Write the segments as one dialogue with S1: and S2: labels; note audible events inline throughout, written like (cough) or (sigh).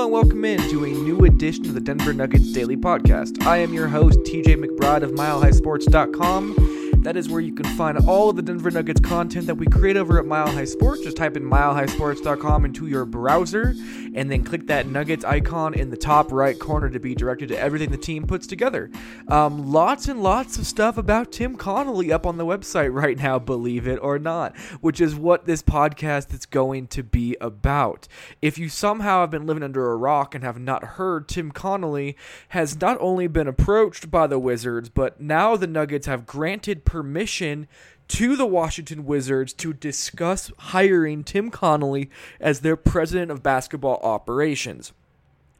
S1: And welcome in to a new edition of the Denver Nuggets Daily Podcast. I am your host, TJ McBride of MileHighSports.com. That is where you can find all of the Denver Nuggets content that we create over at Mile High Sports. Just type in milehighsports.com into your browser and then click that Nuggets icon in the top right corner to be directed to everything the team puts together. Um, lots and lots of stuff about Tim Connolly up on the website (laughs) right now, believe it or not, which is what this podcast is going to be about. If you somehow have been living under a rock and have not heard, Tim Connolly has not only been approached by the Wizards, but now the Nuggets have granted permission to the Washington Wizards to discuss hiring Tim Connolly as their president of basketball operations.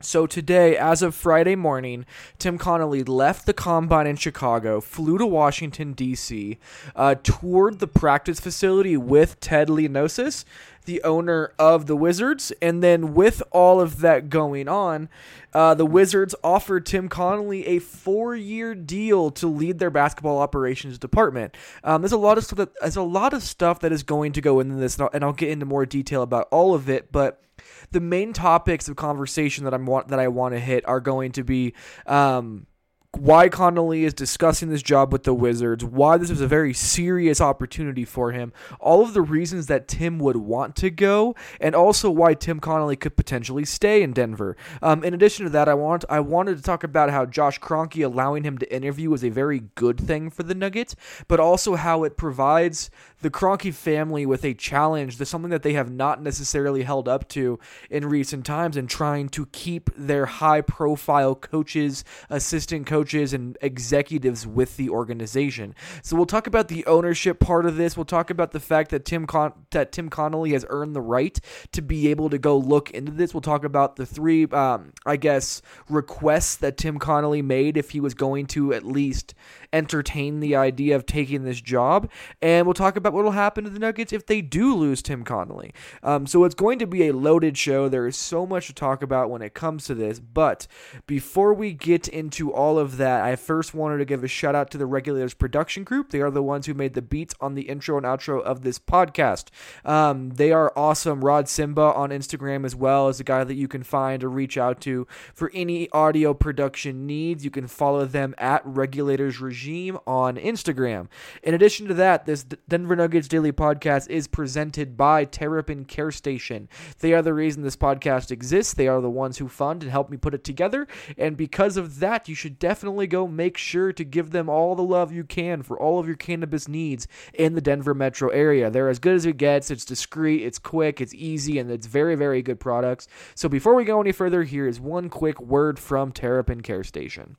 S1: So today, as of Friday morning, Tim Connolly left the combine in Chicago, flew to Washington D.C., uh, toured the practice facility with Ted Leonsis, the owner of the Wizards, and then with all of that going on, uh, the Wizards offered Tim Connolly a four-year deal to lead their basketball operations department. Um, there's a lot of stuff that there's a lot of stuff that is going to go into this, and I'll, and I'll get into more detail about all of it, but the main topics of conversation that I'm want that I want to hit are going to be um, why Connolly is discussing this job with the Wizards, why this is a very serious opportunity for him, all of the reasons that Tim would want to go, and also why Tim Connolly could potentially stay in Denver. Um, in addition to that, I want I wanted to talk about how Josh Kroenke allowing him to interview was a very good thing for the Nuggets, but also how it provides the Kroenke family with a challenge. That's something that they have not necessarily held up to in recent times, and trying to keep their high-profile coaches, assistant coaches coaches and executives with the organization. So we'll talk about the ownership part of this. We'll talk about the fact that Tim Con- that Tim Connolly has earned the right to be able to go look into this. We'll talk about the three, um, I guess, requests that Tim Connolly made if he was going to at least entertain the idea of taking this job. And we'll talk about what will happen to the Nuggets if they do lose Tim Connolly. Um, so it's going to be a loaded show. There is so much to talk about when it comes to this. But before we get into all of that, I first wanted to give a shout out to the Regulators Production Group. They are the ones who made the beats on the intro and outro of this podcast. Um, they are awesome. Rod Simba on Instagram as well is a guy that you can find or reach out to for any audio production needs. You can follow them at Regulators Regime on Instagram. In addition to that, this Denver Nuggets Daily Podcast is presented by Terrapin Care Station. They are the reason this podcast exists. They are the ones who fund and help me put it together. And because of that, you should definitely go make sure to give them all the love you can for all of your cannabis needs in the Denver metro area. They're as good as it gets. It's discreet, it's quick, it's easy, and it's very, very good products. So before we go any further, here is one quick word from Terrapin Care Station.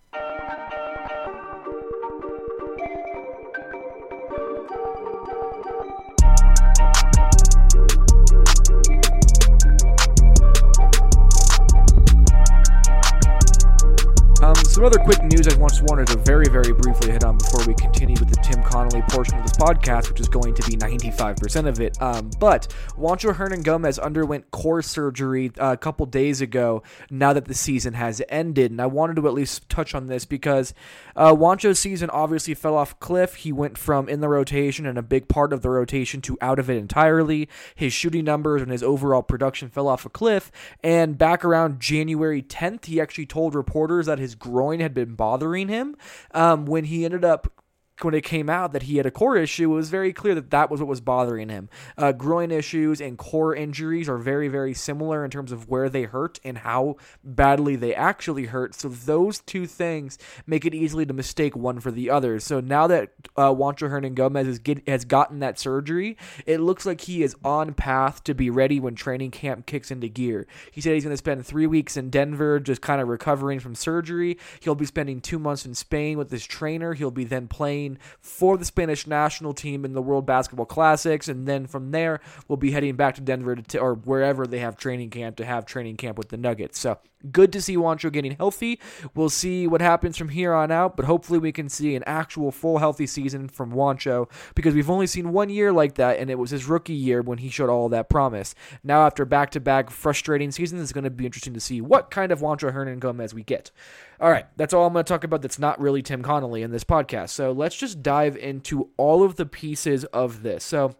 S1: some other quick news I once wanted to very, very briefly hit on before we continue with the Tim Connolly portion of this podcast, which is going to be 95% of it. Um, but Juancho Hernangomez underwent core surgery uh, a couple days ago now that the season has ended. And I wanted to at least touch on this because uh, season obviously fell off a cliff. He went from in the rotation and a big part of the rotation to out of it entirely. His shooting numbers and his overall production fell off a cliff. And back around January 10th, he actually told reporters that his groin had been bothering him um, when he ended up when it came out that he had a core issue, it was very clear that that was what was bothering him. Uh, groin issues and core injuries are very, very similar in terms of where they hurt and how badly they actually hurt. So those two things make it easily to mistake one for the other. So now that uh, Juancho Hernangomez has, get, has gotten that surgery, it looks like he is on path to be ready when training camp kicks into gear. He said he's going to spend three weeks in Denver just kind of recovering from surgery. He'll be spending two months in Spain with his trainer. He'll be then playing for the Spanish national team in the World Basketball Classics, and then from there we'll be heading back to Denver to t- or wherever they have training camp to have training camp with the Nuggets. So good to see Juancho getting healthy. We'll see what happens from here on out, but hopefully we can see an actual full healthy season from Juancho because we've only seen one year like that, and it was his rookie year when he showed all that promise. Now, after back to back frustrating seasons, it's going to be interesting to see what kind of Juancho Hernangomez we get. All right, that's all I'm going to talk about that's not really Tim Connolly in this podcast. So let's just dive into all of the pieces of this. So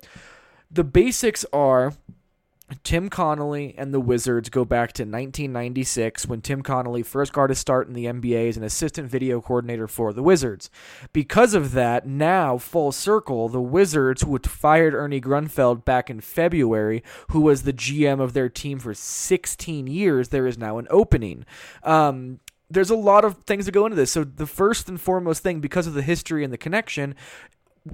S1: the basics are Tim Connolly and the Wizards go back to 1996 when Tim Connolly first got his start in the NBA as an assistant video coordinator for the Wizards. Because of that, now, full circle, the Wizards, who fired Ernie Grunfeld back in February, who was the GM of their team for 16 years, there is now an opening. Um, there's a lot of things that go into this. So the first and foremost thing, because of the history and the connection,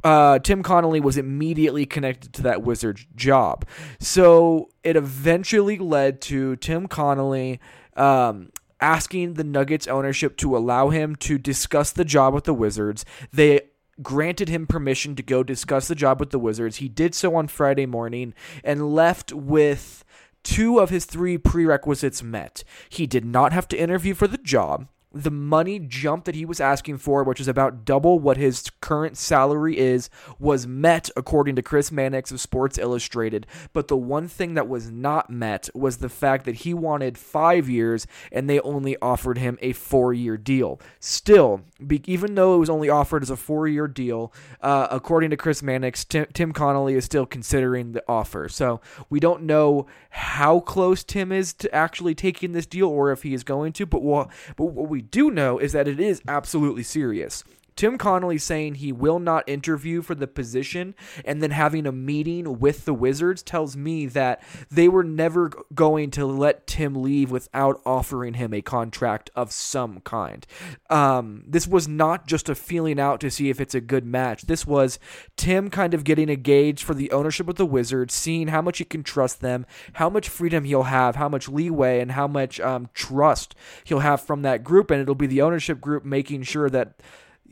S1: uh, Tim Connolly was immediately connected to that Wizards job. So it eventually led to Tim Connolly um, asking the Nuggets ownership to allow him to discuss the job with the Wizards. They granted him permission to go discuss the job with the Wizards. He did so on Friday morning and left with two of his three prerequisites met. He did not have to interview for the job the money jump that he was asking for, which is about double what his current salary is, was met according to Chris Mannix of Sports Illustrated. But the one thing that was not met was the fact that he wanted five years and they only offered him a four year deal. Still, be, even though it was only offered as a four year deal, uh, according to Chris Mannix, Tim, Tim Connolly is still considering the offer. So we don't know how close Tim is to actually taking this deal or if he is going to, but, we'll, but what we do know is that it is absolutely serious. Tim Connolly saying he will not interview for the position and then having a meeting with the Wizards tells me that they were never going to let Tim leave without offering him a contract of some kind. Um, this was not just a feeling out to see if it's a good match. This was Tim kind of getting a gauge for the ownership of the Wizards, seeing how much he can trust them, how much freedom he'll have, how much leeway, and how much um, trust he'll have from that group. And it'll be the ownership group making sure that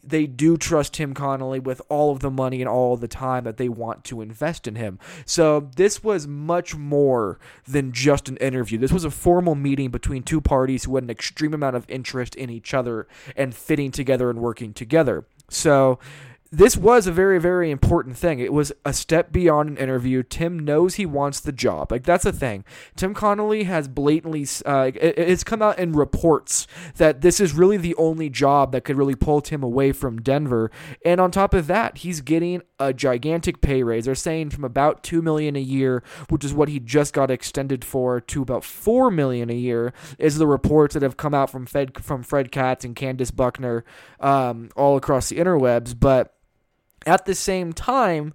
S1: they do trust Tim Connolly with all of the money and all the time that they want to invest in him. So this was much more than just an interview. This was a formal meeting between two parties who had an extreme amount of interest in each other and fitting together and working together. So this was a very very important thing. It was a step beyond an interview. Tim knows he wants the job. Like that's the thing. Tim connolly has blatantly uh, it, it's come out in reports that this is really the only job that could really pull tim away from denver. And on top of that he's getting a gigantic pay raise. They're saying from about 2 million a year which is what he just got extended for to about 4 million a year is the reports that have come out from fed from fred katz and candace buckner um, all across the interwebs. But at the same time,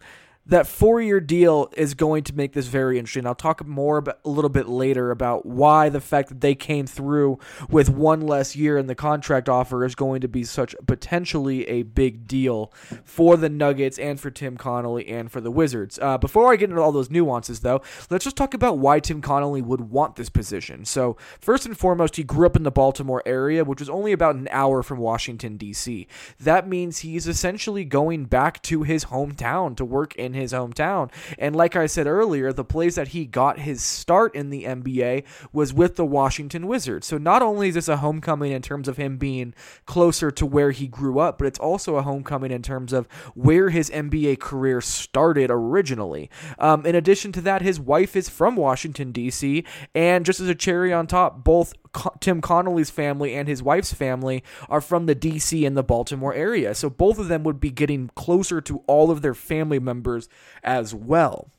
S1: that four year deal is going to make this very interesting. I'll talk more about, a little bit later about why the fact that they came through with one less year in the contract offer is going to be such potentially a big deal for the Nuggets and for Tim Connolly and for the Wizards. Uh, before I get into all those nuances, though, let's just talk about why Tim Connolly would want this position. So, first and foremost, he grew up in the Baltimore area, which is only about an hour from Washington, D.C. That means he's essentially going back to his hometown to work in his hometown. And like I said earlier, the place that he got his start in the NBA was with the Washington Wizards. So not only is this a homecoming in terms of him being closer to where he grew up, but it's also a homecoming in terms of where his NBA career started originally. Um, in addition to that, his wife is from Washington, D.C., and just as a cherry on top, both Tim Connolly's family and his wife's family are from the DC and the Baltimore area. So both of them would be getting closer to all of their family members as well.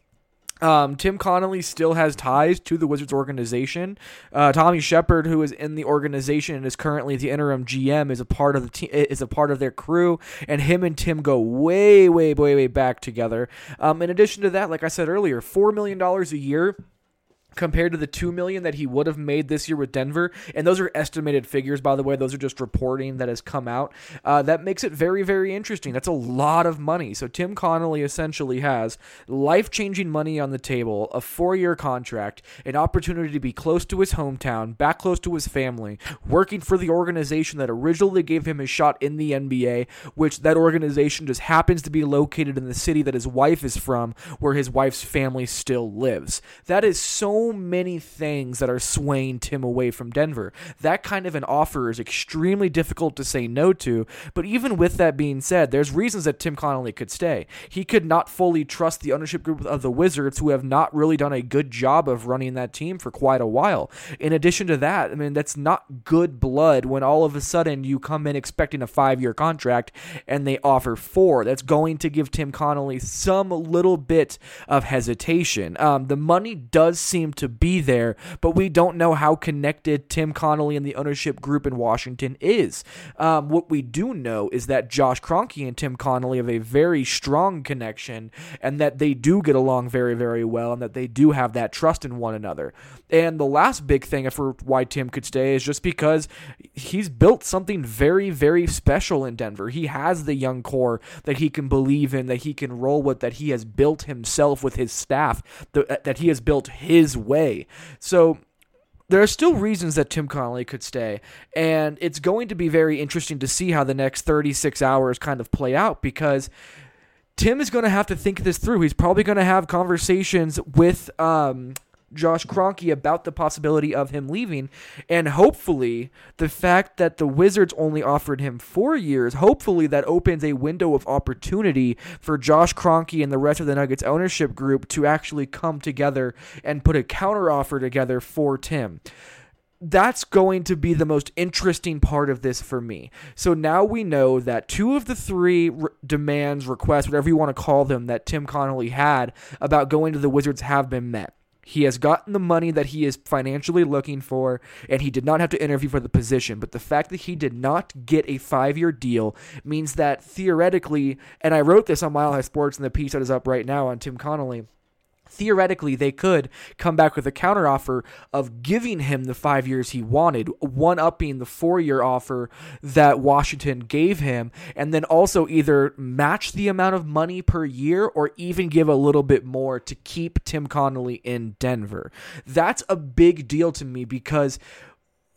S1: Um, Tim Connolly still has ties to the Wizards organization. Uh, Tommy Sheppard, who is in the organization and is currently the interim GM, is a part of the team. Is a part of their crew, and him and Tim go way, way, way, way back together. Um, in addition to that, like I said earlier, four million dollars a year compared to the 2 million that he would have made this year with Denver and those are estimated figures by the way those are just reporting that has come out uh, that makes it very very interesting. That's a lot of money. So Tim Connolly essentially has life-changing money on the table a four-year contract an opportunity to be close to his hometown back close to his family working for the organization that originally gave him his shot in the NBA which that organization just happens to be located in the city that his wife is from where his wife's family still lives. That is so many things that are swaying Tim away from Denver. That kind of an offer is extremely difficult to say no to, but even with that being said, there's reasons that Tim Connolly could stay. He could not fully trust the ownership group of the Wizards, who have not really done a good job of running that team for quite a while. In addition to that, I mean, that's not good blood when all of a sudden you come in expecting a five year contract and they offer four. That's going to give Tim Connolly some little bit of hesitation. Um, the money does seem to be there, but we don't know how connected Tim Connolly and the ownership group in Washington is. Um, what we do know is that Josh Kroenke and Tim Connolly have a very strong connection, and that they do get along very, very well, and that they do have that trust in one another. And the last big thing for why Tim could stay is just because he's built something very, very special in Denver. He has the young core that he can believe in, that he can roll with, that he has built himself with his staff, that he has built his way. So there are still reasons that Tim Connolly could stay, and it's going to be very interesting to see how the next 36 hours kind of play out because Tim is going to have to think this through. He's probably going to have conversations with um, Josh Kroenke about the possibility of him leaving, and hopefully the fact that the Wizards only offered him four years, hopefully that opens a window of opportunity for Josh Kroenke and the rest of the Nuggets ownership group to actually come together and put a counteroffer together for Tim that's going to be the most interesting part of this for me. So now we know that two of the three re- demands, requests, whatever you want to call them, that Tim Connolly had about going to the Wizards have been met. He has gotten the money that he is financially looking for, and he did not have to interview for the position. But the fact that he did not get a five year deal means that theoretically, and I wrote this on Mile High Sports in the piece that is up right now on Tim Connolly theoretically they could come back with a counteroffer of giving him the five years he wanted, one upping the four year offer that Washington gave him, and then also either match the amount of money per year or even give a little bit more to keep Tim Connolly in Denver. That's a big deal to me because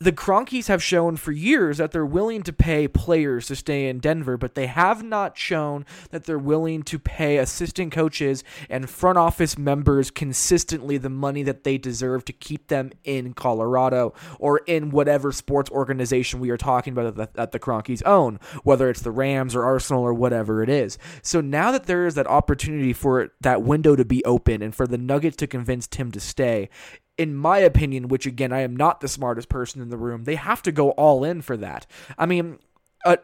S1: the Kroenkes have shown for years that they're willing to pay players to stay in Denver, but they have not shown that they're willing to pay assistant coaches and front office members consistently the money that they deserve to keep them in Colorado or in whatever sports organization we are talking about that, that the Kroenkes own, whether it's the Rams or Arsenal or whatever it is. So now that there is that opportunity for that window to be open and for the Nuggets to convince Tim to stay, in my opinion, which again, I am not the smartest person in the room, they have to go all in for that. I mean, uh,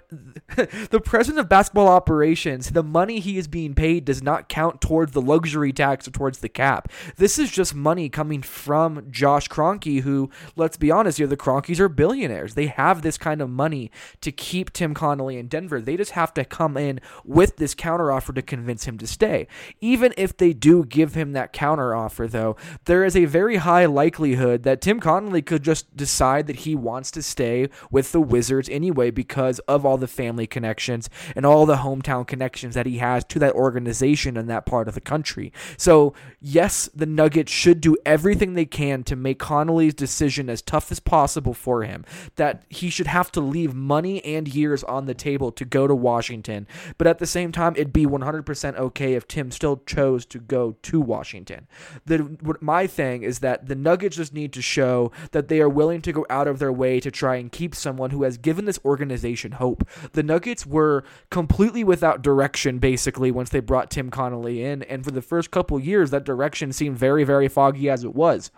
S1: (laughs) the president of basketball operations, the money he is being paid does not count towards the luxury tax or towards the cap. This is just money coming from Josh Kroenke, who, let's be honest here, the Kroenkes are billionaires. They have this kind of money to keep Tim Connolly in Denver. They just have to come in with this counteroffer to convince him to stay. Even if they do give him that counteroffer, though, there is a very high likelihood that Tim Connolly could just decide that he wants to stay with the Wizards anyway because of all the family connections and all the hometown connections that he has to that organization in that part of the country. So, yes, the Nuggets should do everything they can to make Connolly's decision as tough as possible for him. That he should have to leave money and years on the table to go to Washington. But at the same time, it'd be 100% okay if Tim still chose to go to Washington. The, my thing is that the Nuggets just need to show that they are willing to go out of their way to try and keep someone who has given this organization hope. The Nuggets were completely without direction basically once they brought Tim Connolly in, and for the first couple years, that direction seemed very, very foggy as it was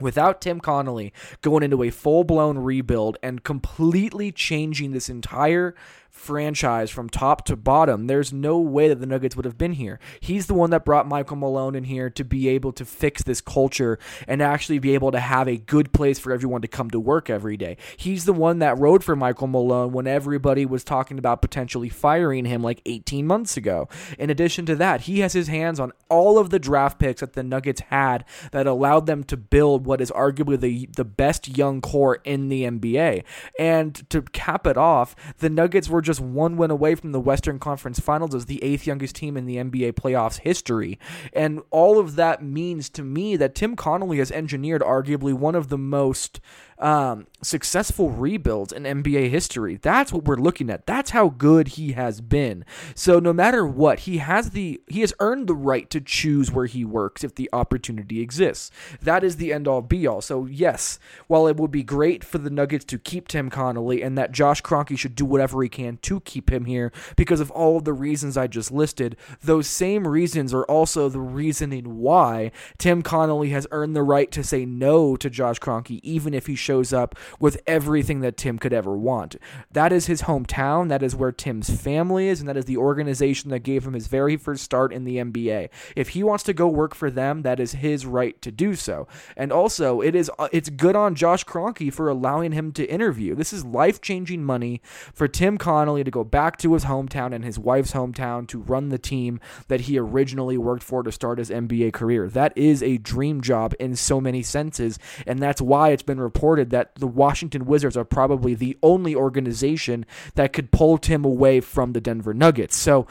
S1: without Tim Connolly going into a full blown rebuild and completely changing this entire franchise from top to bottom. There's no way that the Nuggets would have been here. He's the one that brought Michael Malone in here to be able to fix this culture and actually be able to have a good place for everyone to come to work every day. He's the one that rode for Michael Malone when everybody was talking about potentially firing him like 18 months ago. In addition to that, he has his hands on all of the draft picks that the Nuggets had that allowed them to build what is arguably the the best young core in the NBA. And to cap it off, the Nuggets were just one win away from the Western Conference Finals as the eighth youngest team in the NBA playoffs history. And all of that means to me that Tim Connolly has engineered arguably one of the most um, successful rebuilds in NBA history. That's what we're looking at. That's how good he has been. So no matter what, he has the he has earned the right to choose where he works if the opportunity exists. That is the end all be all. So yes, while it would be great for the Nuggets to keep Tim Connolly and that Josh Kroenke should do whatever he can to keep him here because of all of the reasons I just listed, those same reasons are also the reasoning why Tim Connolly has earned the right to say no to Josh Kroenke even if he shows up with everything that Tim could ever want. That is his hometown. That is where Tim's family is, and that is the organization that gave him his very first start in the NBA. If he wants to go work for them, that is his right to do so. And also, it is uh, it's good on Josh Kroenke for allowing him to interview. This is life changing money for Tim Connolly to go back to his hometown and his wife's hometown to run the team that he originally worked for to start his NBA career. That is a dream job in so many senses, and that's why it's been reported reported that the Washington Wizards are probably the only organization that could pull Tim away from the Denver Nuggets. So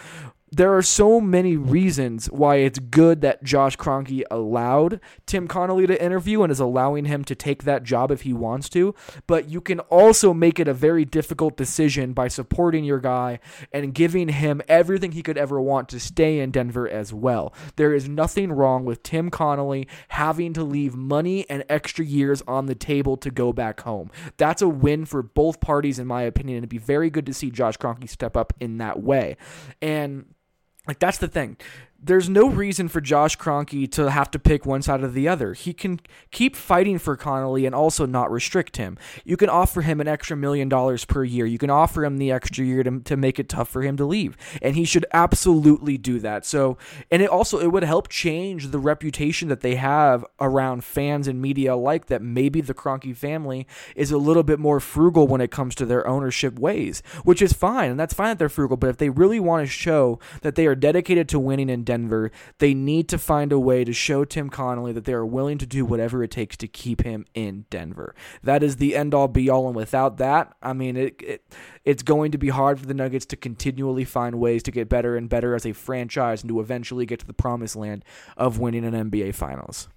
S1: there are so many reasons why it's good that Josh Kroenke allowed Tim Connolly to interview and is allowing him to take that job if he wants to. But you can also make it a very difficult decision by supporting your guy and giving him everything he could ever want to stay in Denver as well. There is nothing wrong with Tim Connolly having to leave money and extra years on the table to go back home. That's a win for both parties, in my opinion. It'd be very good to see Josh Kroenke step up in that way. And like that's the thing there's no reason for Josh Kroenke to have to pick one side or the other. He can keep fighting for Connolly and also not restrict him. You can offer him an extra million dollars per year. You can offer him the extra year to, to make it tough for him to leave. And he should absolutely do that. So, and it also, it would help change the reputation that they have around fans and media alike that maybe the Kroenke family is a little bit more frugal when it comes to their ownership ways, which is fine. And that's fine that they're frugal. But if they really want to show that they are dedicated to winning and Denver. They need to find a way to show Tim Connolly that they are willing to do whatever it takes to keep him in Denver. That is the end all be all. And without that, I mean, it, it it's going to be hard for the Nuggets to continually find ways to get better and better as a franchise and to eventually get to the promised land of winning an NBA Finals.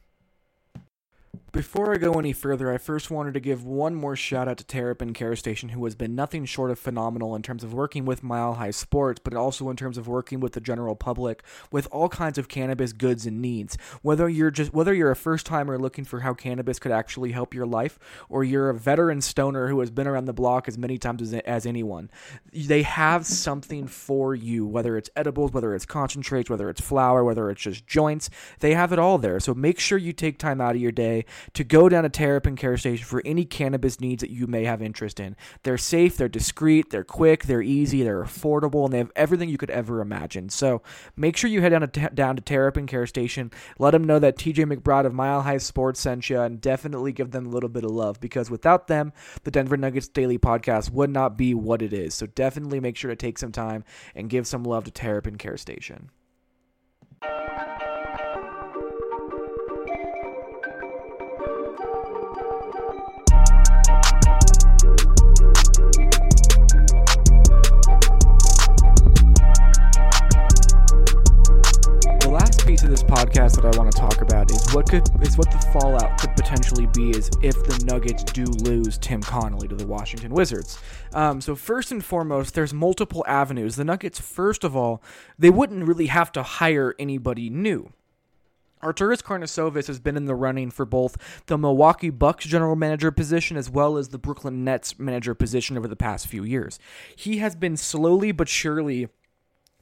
S1: Before I go any further, I first wanted to give one more shout out to Terrapin Care Station, who has been nothing short of phenomenal in terms of working with Mile High Sports, but also in terms of working with the general public with all kinds of cannabis goods and needs. Whether you're just whether you're a first timer looking for how cannabis could actually help your life, or you're a veteran stoner who has been around the block as many times as, as anyone, they have something for you. Whether it's edibles, whether it's concentrates, whether it's flower, whether it's just joints, they have it all there. So make sure you take time out of your day to go down to Terrapin Care Station for any cannabis needs that you may have interest in. They're safe, they're discreet, they're quick, they're easy, they're affordable, and they have everything you could ever imagine. So make sure you head down to, down to Terrapin Care Station. Let them know that TJ McBride of Mile High Sports sent you, and definitely give them a little bit of love because without them, the Denver Nuggets Daily Podcast would not be what it is. So definitely make sure to take some time and give some love to Terrapin Care Station. Podcast that I want to talk about is what could is what the fallout could potentially be is if the Nuggets do lose Tim Connolly to the Washington Wizards. Um, so first and foremost, there's multiple avenues. The Nuggets, first of all, they wouldn't really have to hire anybody new. Arturas Karnisovas has been in the running for both the Milwaukee Bucks general manager position as well as the Brooklyn Nets manager position over the past few years. He has been slowly but surely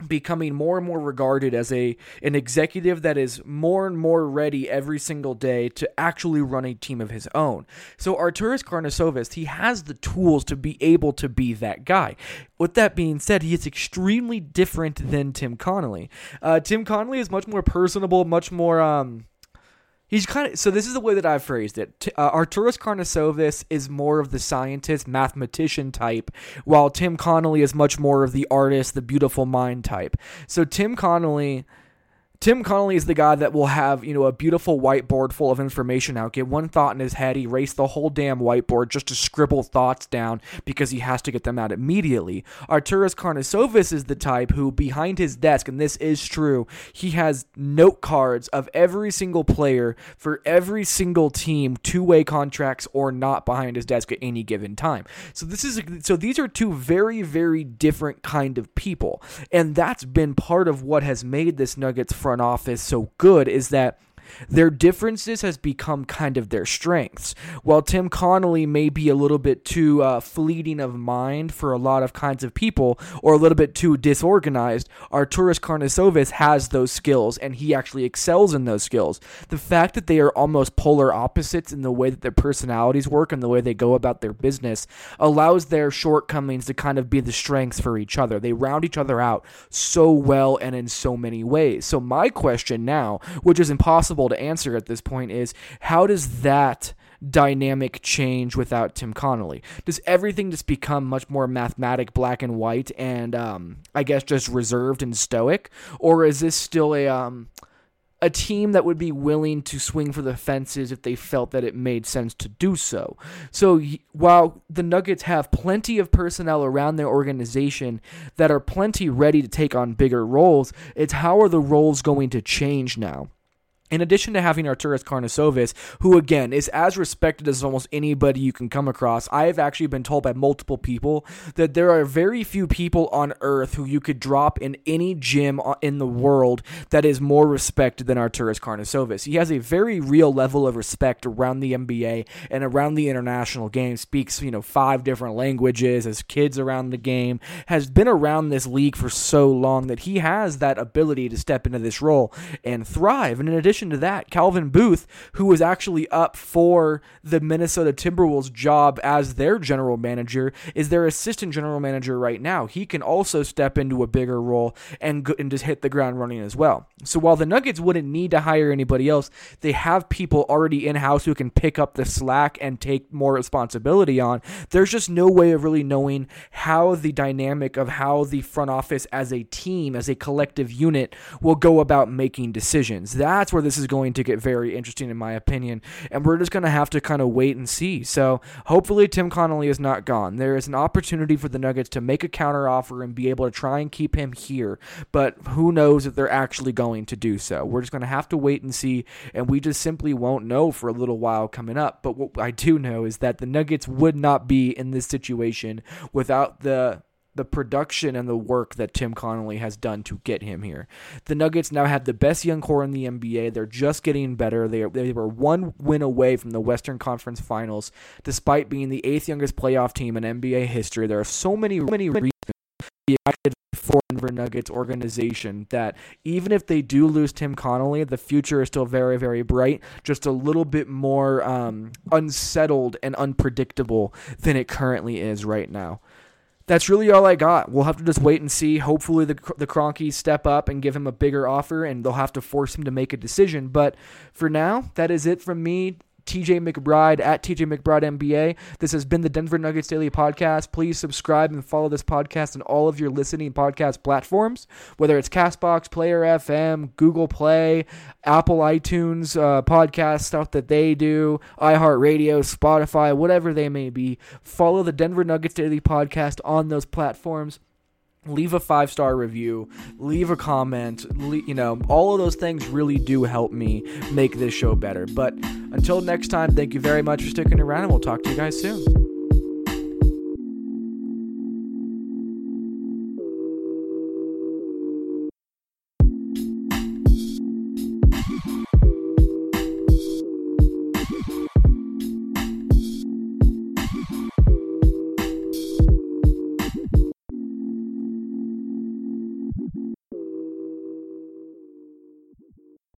S1: becoming more and more regarded as a an executive that is more and more ready every single day to actually run a team of his own. So Arturas Karnisovas, he has the tools to be able to be that guy. With that being said, he is extremely different than Tim Connolly. Uh, Tim Connolly is much more personable, much more um He's kind of so. This is the way that I've phrased it. Uh, Arturas Karnisovas is more of the scientist, mathematician type, while Tim Connolly is much more of the artist, the beautiful mind type. So Tim Connolly Tim Connolly is the guy that will have, you know, a beautiful whiteboard full of information out, get one thought in his head, erase the whole damn whiteboard just to scribble thoughts down because he has to get them out immediately. Arturas Karnisovas is the type who, behind his desk, and this is true, he has note cards of every single player for every single team, two-way contracts or not behind his desk at any given time. So this is so these are two very, very different kind of people. And that's been part of what has made this Nuggets front office so good is that their differences has become kind of their strengths. While Tim Connolly may be a little bit too uh, fleeting of mind for a lot of kinds of people, or a little bit too disorganized, Arturas Karnisovas has those skills, and he actually excels in those skills. The fact that they are almost polar opposites in the way that their personalities work and the way they go about their business allows their shortcomings to kind of be the strengths for each other. They round each other out so well and in so many ways. So my question now, which is impossible impossible to answer at this point is how does that dynamic change without Tim Connolly? Does everything just become much more mathematic, black and white, and um, I guess just reserved and stoic, or is this still a um, a team that would be willing to swing for the fences if they felt that it made sense to do so. So while the Nuggets have plenty of personnel around their organization that are plenty ready to take on bigger roles, it's how are the roles going to change now? In addition to having Arturas Karnisovas, who again is as respected as almost anybody you can come across, I have actually been told by multiple people that there are very few people on earth who you could drop in any gym uh, in the world that is more respected than Arturas Karnisovas. He has a very real level of respect around the NBA and around the international game. Speaks, you know, five different languages, has kids around the game, has been around this league for so long that he has that ability to step into this role and thrive. And in addition addition to that, Calvin Booth, who was actually up for the Minnesota Timberwolves job as their general manager, is their assistant general manager right now. He can also step into a bigger role and, and just hit the ground running as well. So while the Nuggets wouldn't need to hire anybody else, they have people already in house who can pick up the slack and take more responsibility on. There's just no way of really knowing how the dynamic of how the front office as a team, as a collective unit, will go about making decisions. That's where this is going to get very interesting, in my opinion. And we're just going to have to kind of wait and see. So hopefully, Tim Connolly is not gone. There is an opportunity for the Nuggets to make a counteroffer and be able to try and keep him here. But who knows if they're actually going to do so? We're just going to have to wait and see. And we just simply won't know for a little while coming up. But what I do know is that the Nuggets would not be in this situation without the the production and the work that Tim Connolly has done to get him here. The Nuggets now have the best young core in the NBA. They're just getting better. They, they were one win away from the Western Conference Finals, despite being the eighth youngest playoff team in NBA history. There are so many, many reasons for Denver Nuggets organization that even if they do lose Tim Connolly, the future is still very, very bright, just a little bit more um, unsettled and unpredictable than it currently is right now that's really all I got. We'll have to just wait and see. Hopefully, the the Kroenkes step up and give him a bigger offer, and they'll have to force him to make a decision. But for now, that is it from me. TJ McBride at TJ McBride NBA. This has been the Denver Nuggets Daily Podcast. Please subscribe and follow this podcast on all of your listening podcast platforms, whether it's Castbox, Player FM, Google Play, Apple iTunes, uh, podcast stuff that they do, iHeartRadio, Spotify, whatever they may be. Follow the Denver Nuggets Daily Podcast on those platforms leave a five star review, leave a comment. you know, all of those things really do help me make this show better. But until next time, thank you very much for sticking around, and we'll talk to you guys soon.